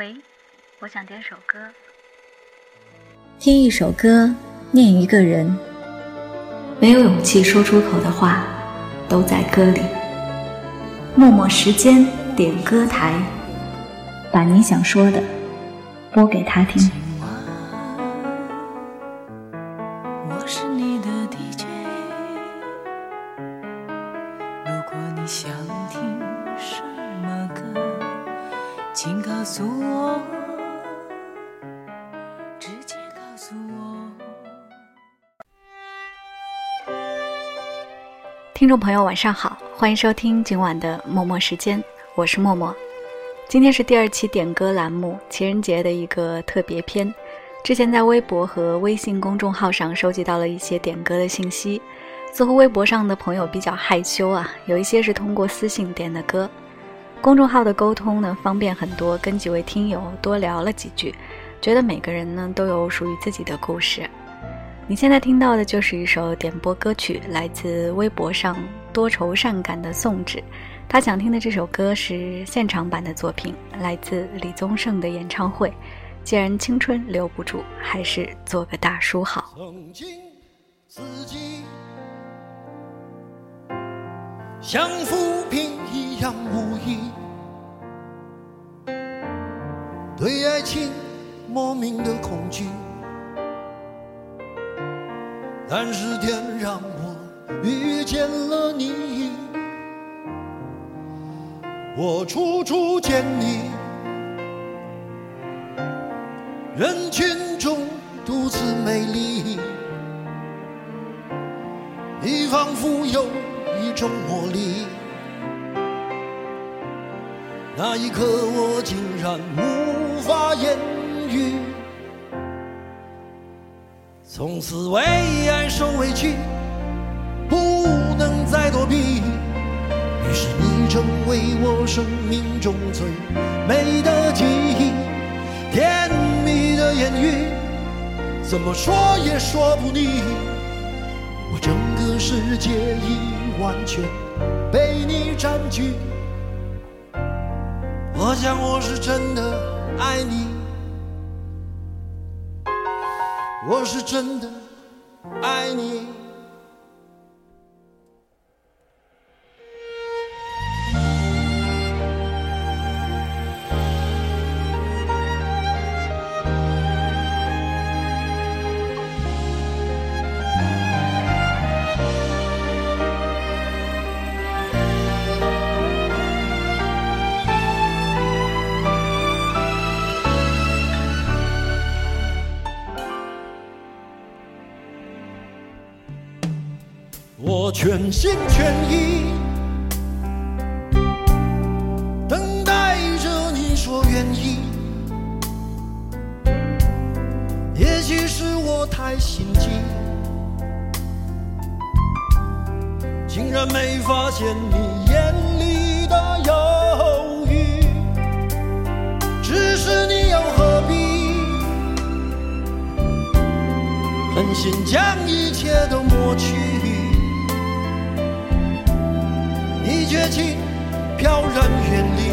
喂，我想点首歌。听一首歌，念一个人。没有勇气说出口的话，都在歌里。默默时间点歌台，把你想说的播给他听。众朋友，晚上好，欢迎收听今晚的默默时间，我是默默。今天是第二期点歌栏目，情人节的一个特别篇。之前在微博和微信公众号上收集到了一些点歌的信息，似乎微博上的朋友比较害羞啊，有一些是通过私信点的歌。公众号的沟通呢方便很多，跟几位听友多聊了几句，觉得每个人呢都有属于自己的故事。你现在听到的就是一首点播歌曲，来自微博上多愁善感的宋芷。他想听的这首歌是现场版的作品，来自李宗盛的演唱会。既然青春留不住，还是做个大叔好。曾经自己像浮萍一样无依，对爱情莫名的恐惧。但是天让我遇见了你，我处处见你，人群中独自美丽，你仿佛有一种魔力。那一刻，我竟然无法言语。从此为爱受委屈，不能再躲避。于是你成为我生命中最美的记忆，甜蜜的言语，怎么说也说不腻。我整个世界已完全被你占据。我想我是真的爱你。我是真的爱你。全心全意。等待着你说愿意，也许是我太心急，竟然没发现你眼里的犹豫，只是你又何必？狠心将一切都抹去？远离，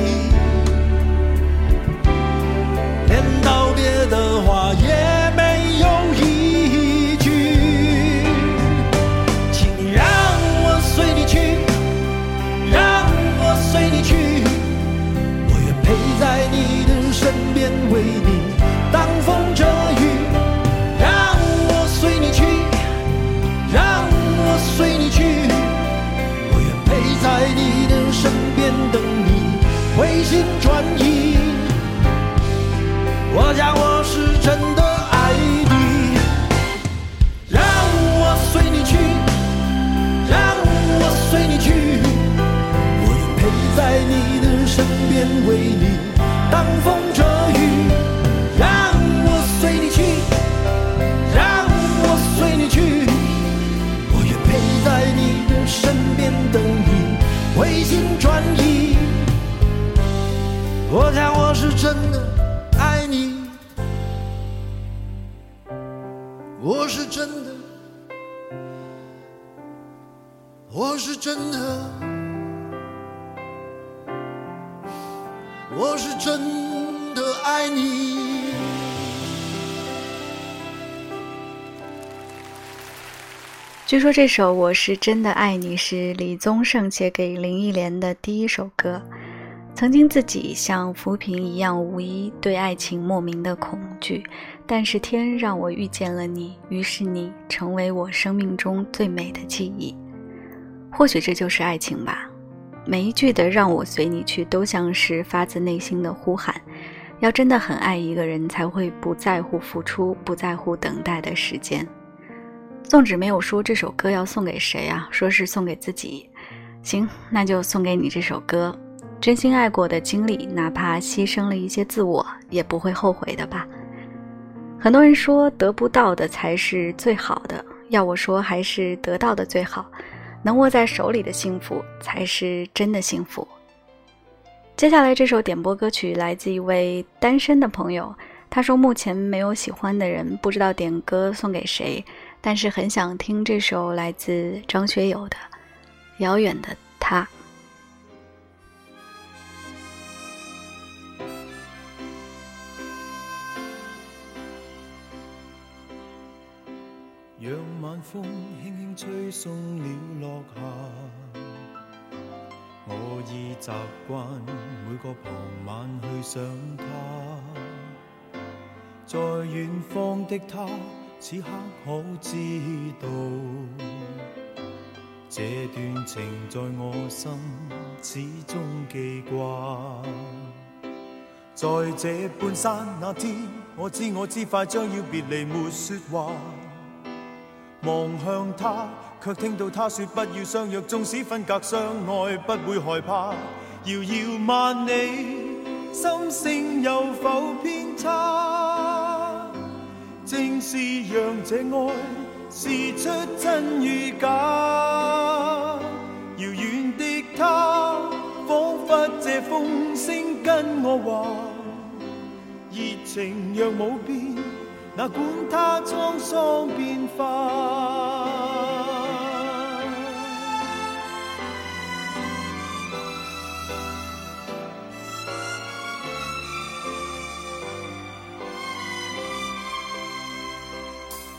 真的爱你，我是真的，我是真的，我是真的爱你。据说这首《我是真的爱你》是李宗盛写给林忆莲的第一首歌。曾经自己像浮萍一样无依，对爱情莫名的恐惧，但是天让我遇见了你，于是你成为我生命中最美的记忆。或许这就是爱情吧。每一句的“让我随你去”都像是发自内心的呼喊。要真的很爱一个人，才会不在乎付出，不在乎等待的时间。宋轼没有说这首歌要送给谁啊，说是送给自己。行，那就送给你这首歌。真心爱过的经历，哪怕牺牲了一些自我，也不会后悔的吧。很多人说得不到的才是最好的，要我说还是得到的最好。能握在手里的幸福，才是真的幸福。接下来这首点播歌曲来自一位单身的朋友，他说目前没有喜欢的人，不知道点歌送给谁。但是很想听这首来自张学友的《遥远的他》。让晚风轻轻吹送了落霞，我已习惯每个傍晚去想他，在远方的他。此刻可知道，这段情在我心始终记挂。在这半山那天，我知我知快将要别离，没说话。望向他，却听到他说不要相约，纵使分隔相爱，不会害怕。遥遥万里，心声有否偏差？正是让这爱试出真与假，遥远的他，仿佛这风声跟我话，热情若冇变，哪管他沧桑变化。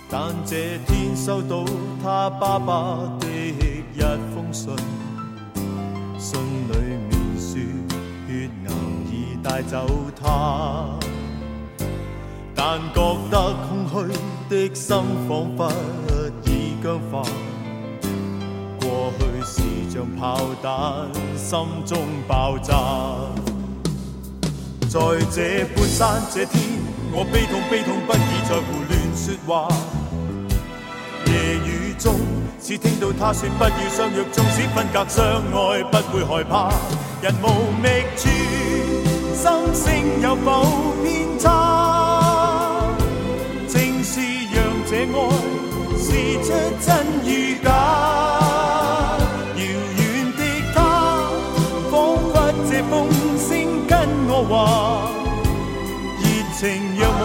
但这天收到他爸爸的一封信，信里面说血癌已带走他，但觉得空虚的心仿佛已僵化。过去是像炮弹，心中爆炸。在这半山这天，我悲痛悲痛不已，在胡乱说话。夜雨中，只听到他说不要相约，纵使分隔相爱，不会害怕。人无觅处，心声有否偏差？爱试出真与假。遥远的他，仿佛借风声跟我话，热情若冇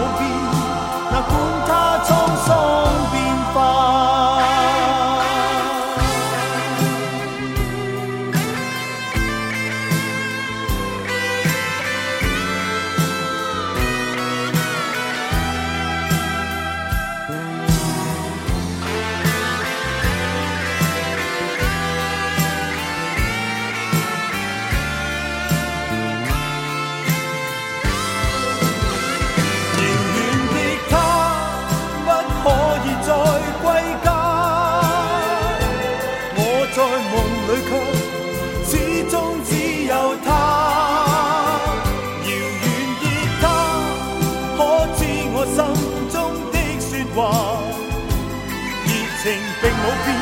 情并冇变，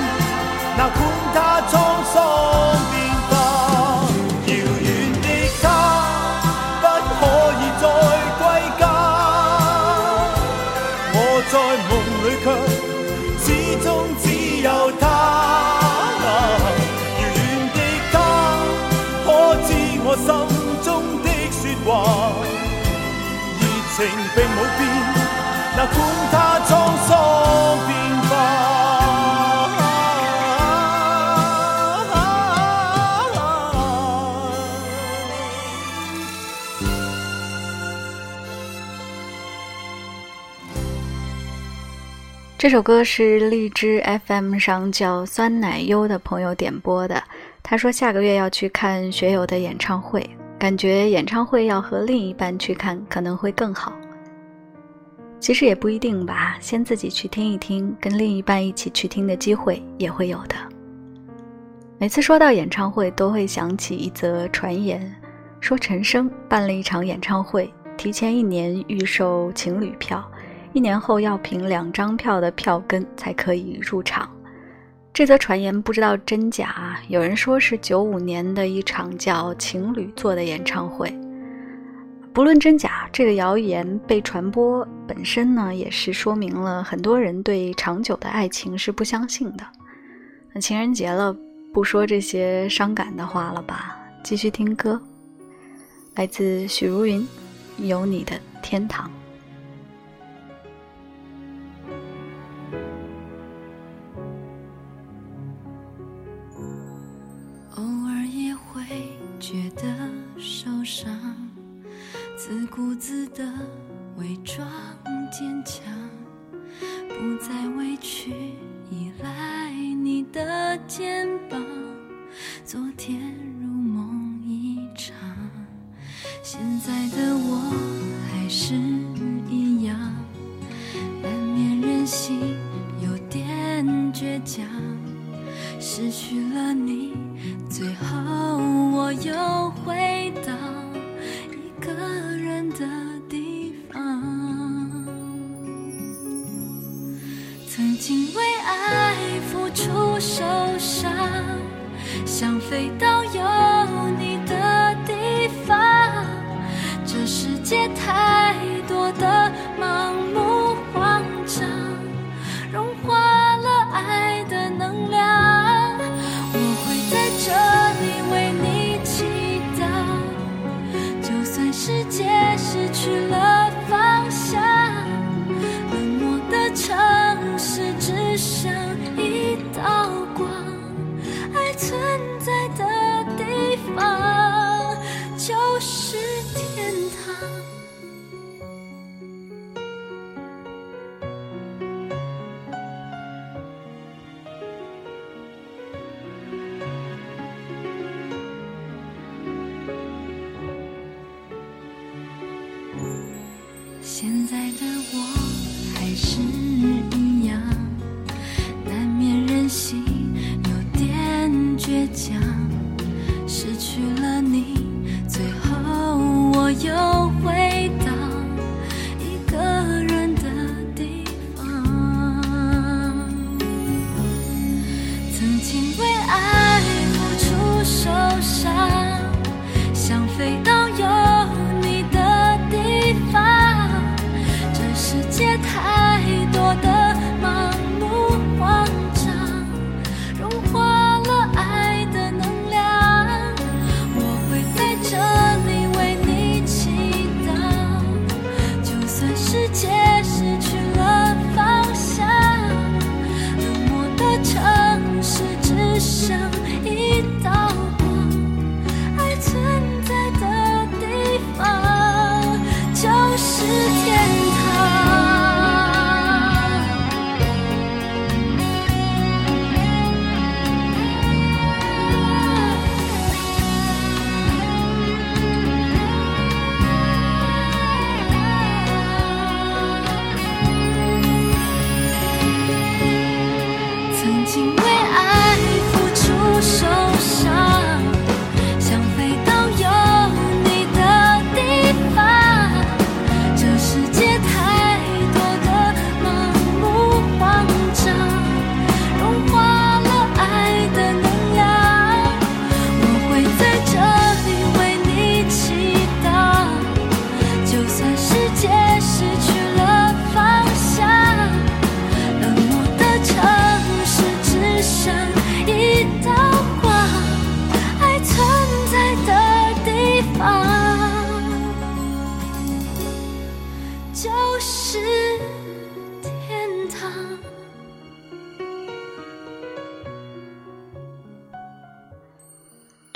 那管它沧桑。这首歌是荔枝 FM 上叫酸奶优的朋友点播的。他说下个月要去看学友的演唱会，感觉演唱会要和另一半去看可能会更好。其实也不一定吧，先自己去听一听，跟另一半一起去听的机会也会有的。每次说到演唱会，都会想起一则传言，说陈升办了一场演唱会，提前一年预售情侣票。一年后要凭两张票的票根才可以入场，这则传言不知道真假。有人说是九五年的一场叫《情侣座》的演唱会，不论真假，这个谣言被传播本身呢，也是说明了很多人对长久的爱情是不相信的。那情人节了，不说这些伤感的话了吧，继续听歌，来自许茹芸，《有你的天堂》。伤，自顾自的伪装坚强，不再委屈依赖你的肩膀。昨天如梦一场，现在的我还是一样，难免任性，有点倔强，失去了你。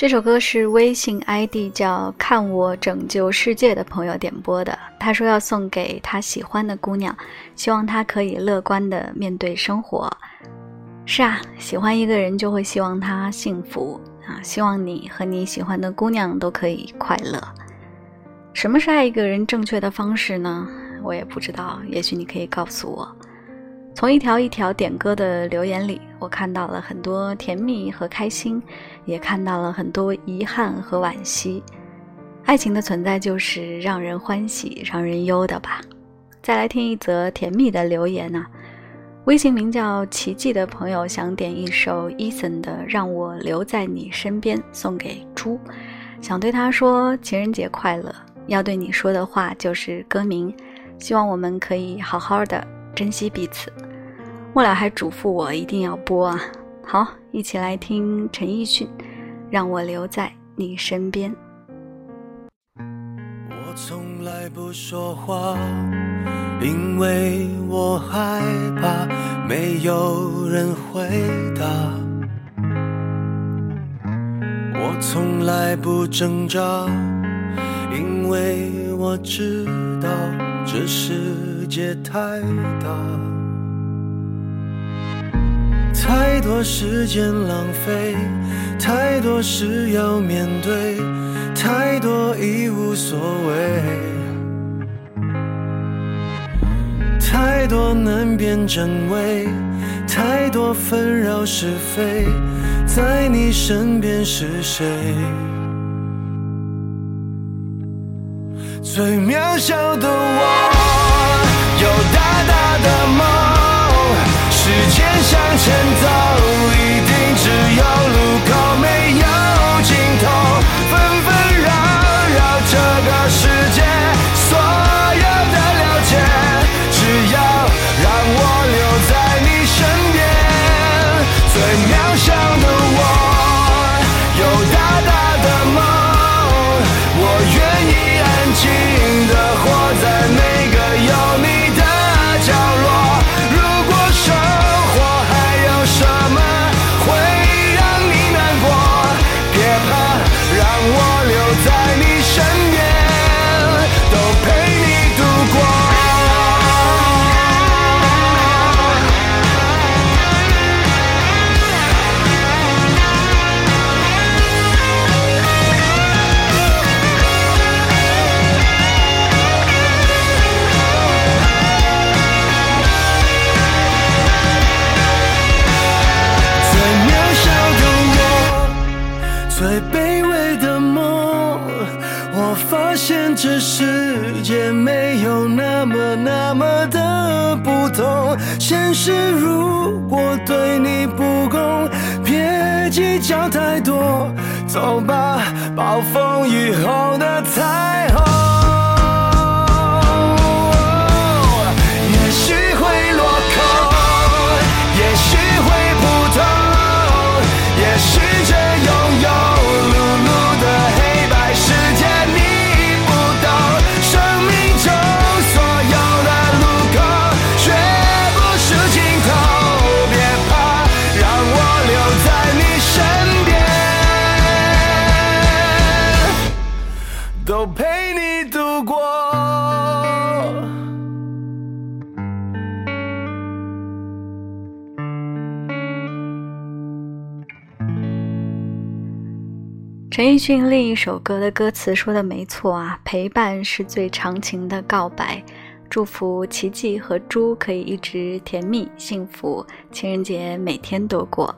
这首歌是微信 ID 叫“看我拯救世界”的朋友点播的。他说要送给他喜欢的姑娘，希望她可以乐观的面对生活。是啊，喜欢一个人就会希望他幸福啊，希望你和你喜欢的姑娘都可以快乐。什么是爱一个人正确的方式呢？我也不知道，也许你可以告诉我。从一条一条点歌的留言里，我看到了很多甜蜜和开心，也看到了很多遗憾和惋惜。爱情的存在就是让人欢喜、让人忧的吧。再来听一则甜蜜的留言呢。微信名叫奇迹的朋友想点一首 Eason 的《让我留在你身边》，送给猪，想对他说情人节快乐。要对你说的话就是歌名，希望我们可以好好的珍惜彼此。末了还嘱咐我一定要播啊！好，一起来听陈奕迅《让我留在你身边》。我从来不说话，因为我害怕没有人回答。我从来不挣扎，因为我知道这世界太大。太多时间浪费，太多事要面对，太多已无所谓，太多难辨真伪，太多纷扰是非，在你身边是谁？最渺小的我，有大大的梦。时间向前这世界没有那么那么的不同，现实如果对你不公，别计较太多，走吧，暴风雨后的彩虹。你度过陈奕迅另一首歌的歌词说的没错啊，陪伴是最长情的告白，祝福奇迹和猪可以一直甜蜜幸福，情人节每天都过。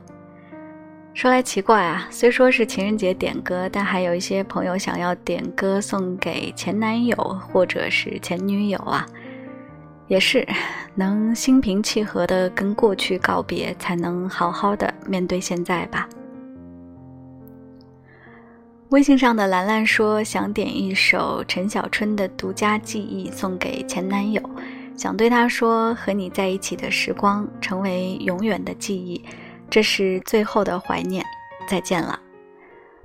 说来奇怪啊，虽说是情人节点歌，但还有一些朋友想要点歌送给前男友或者是前女友啊，也是能心平气和的跟过去告别，才能好好的面对现在吧。微信上的兰兰说想点一首陈小春的《独家记忆》送给前男友，想对他说和你在一起的时光成为永远的记忆，这是最后的怀念，再见了。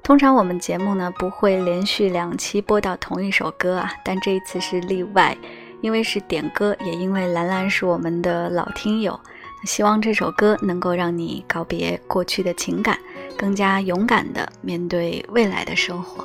通常我们节目呢不会连续两期播到同一首歌啊，但这一次是例外，因为是点歌，也因为兰兰是我们的老听友，希望这首歌能够让你告别过去的情感。更加勇敢的面对未来的生活。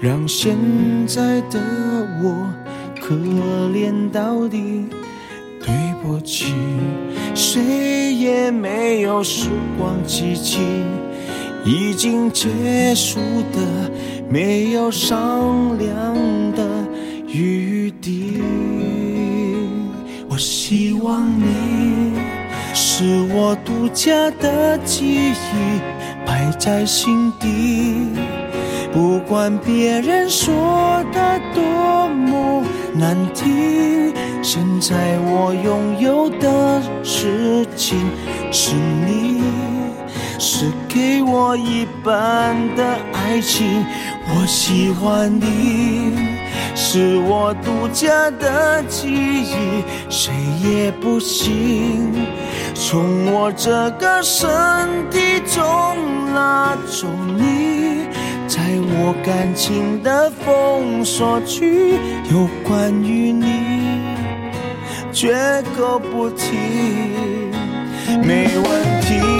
让现在的我可怜到底，对不起，谁也没有时光机器，已经结束的没有商量的余地。我希望你是我独家的记忆，摆在心底。不管别人说的多么难听，现在我拥有的事情是你，是给我一半的爱情。我喜欢你，是我独家的记忆，谁也不行从我这个身体中拉走你。在我感情的封锁区，有关于你，绝口不提，没问题。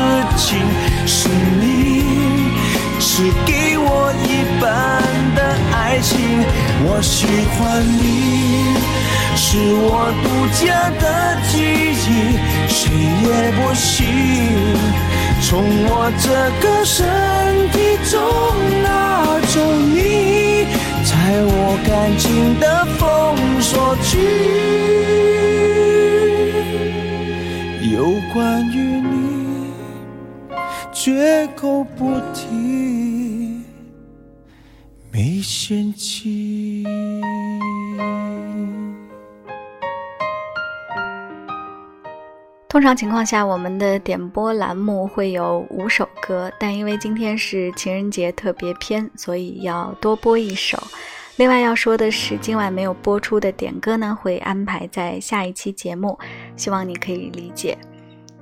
事情是你，是给我一半的爱情。我喜欢你，是我独家的记忆，谁也不行从我这个身体中拿走你，在我感情的封锁区，有关于。绝口不提，没嫌弃。通常情况下，我们的点播栏目会有五首歌，但因为今天是情人节特别篇，所以要多播一首。另外要说的是，今晚没有播出的点歌呢，会安排在下一期节目，希望你可以理解。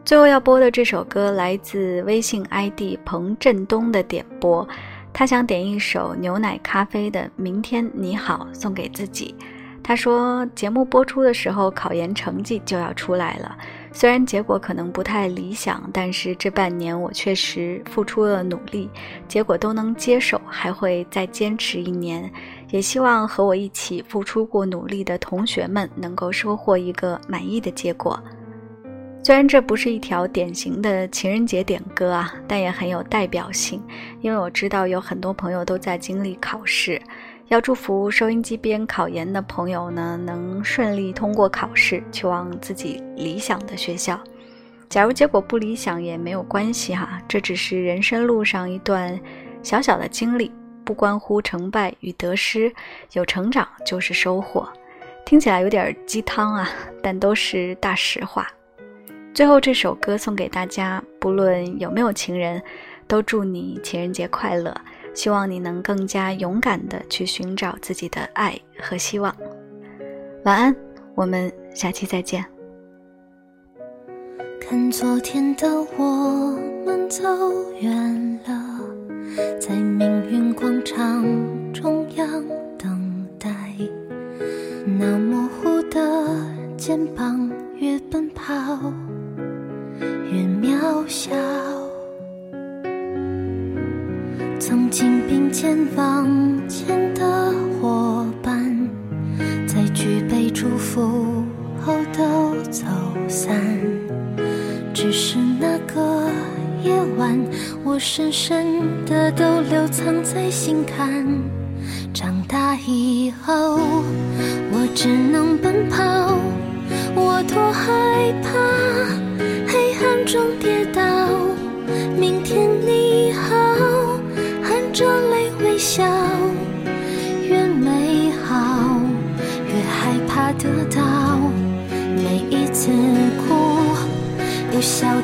最后要播的这首歌来自微信 ID 彭振东的点播，他想点一首牛奶咖啡的《明天你好》送给自己。他说节目播出的时候考研成绩就要出来了，虽然结果可能不太理想，但是这半年我确实付出了努力，结果都能接受，还会再坚持一年。也希望和我一起付出过努力的同学们能够收获一个满意的结果。虽然这不是一条典型的情人节点歌啊，但也很有代表性，因为我知道有很多朋友都在经历考试。要祝福收音机边考研的朋友呢，能顺利通过考试，去往自己理想的学校。假如结果不理想也没有关系哈，这只是人生路上一段小小的经历，不关乎成败与得失，有成长就是收获。听起来有点鸡汤啊，但都是大实话。最后这首歌送给大家，不论有没有情人，都祝你情人节快乐。希望你能更加勇敢地去寻找自己的爱和希望。晚安，我们下期再见。看昨天的我们走远了，在命运广场中央等待，那模糊的肩膀越奔跑越渺小。曾经并肩往前的伙伴，在举杯祝福后都走散。只是那个夜晚，我深深的都留藏在心坎。长大以后，我只能奔跑，我多害怕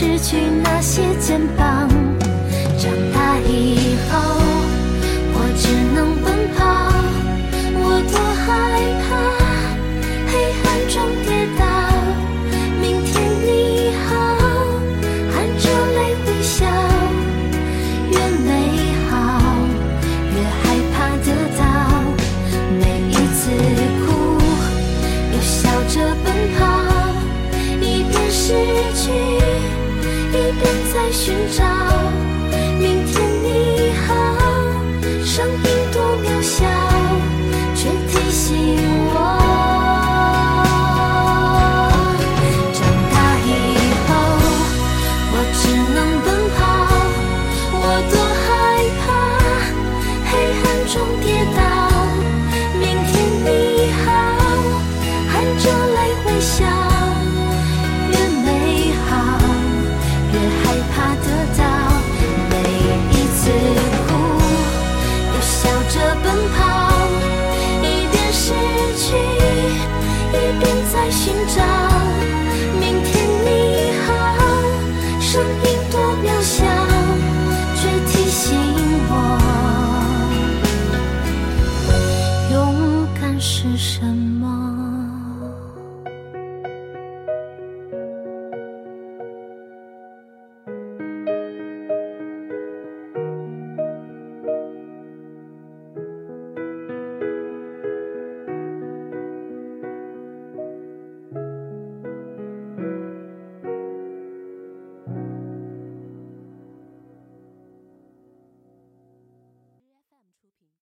失去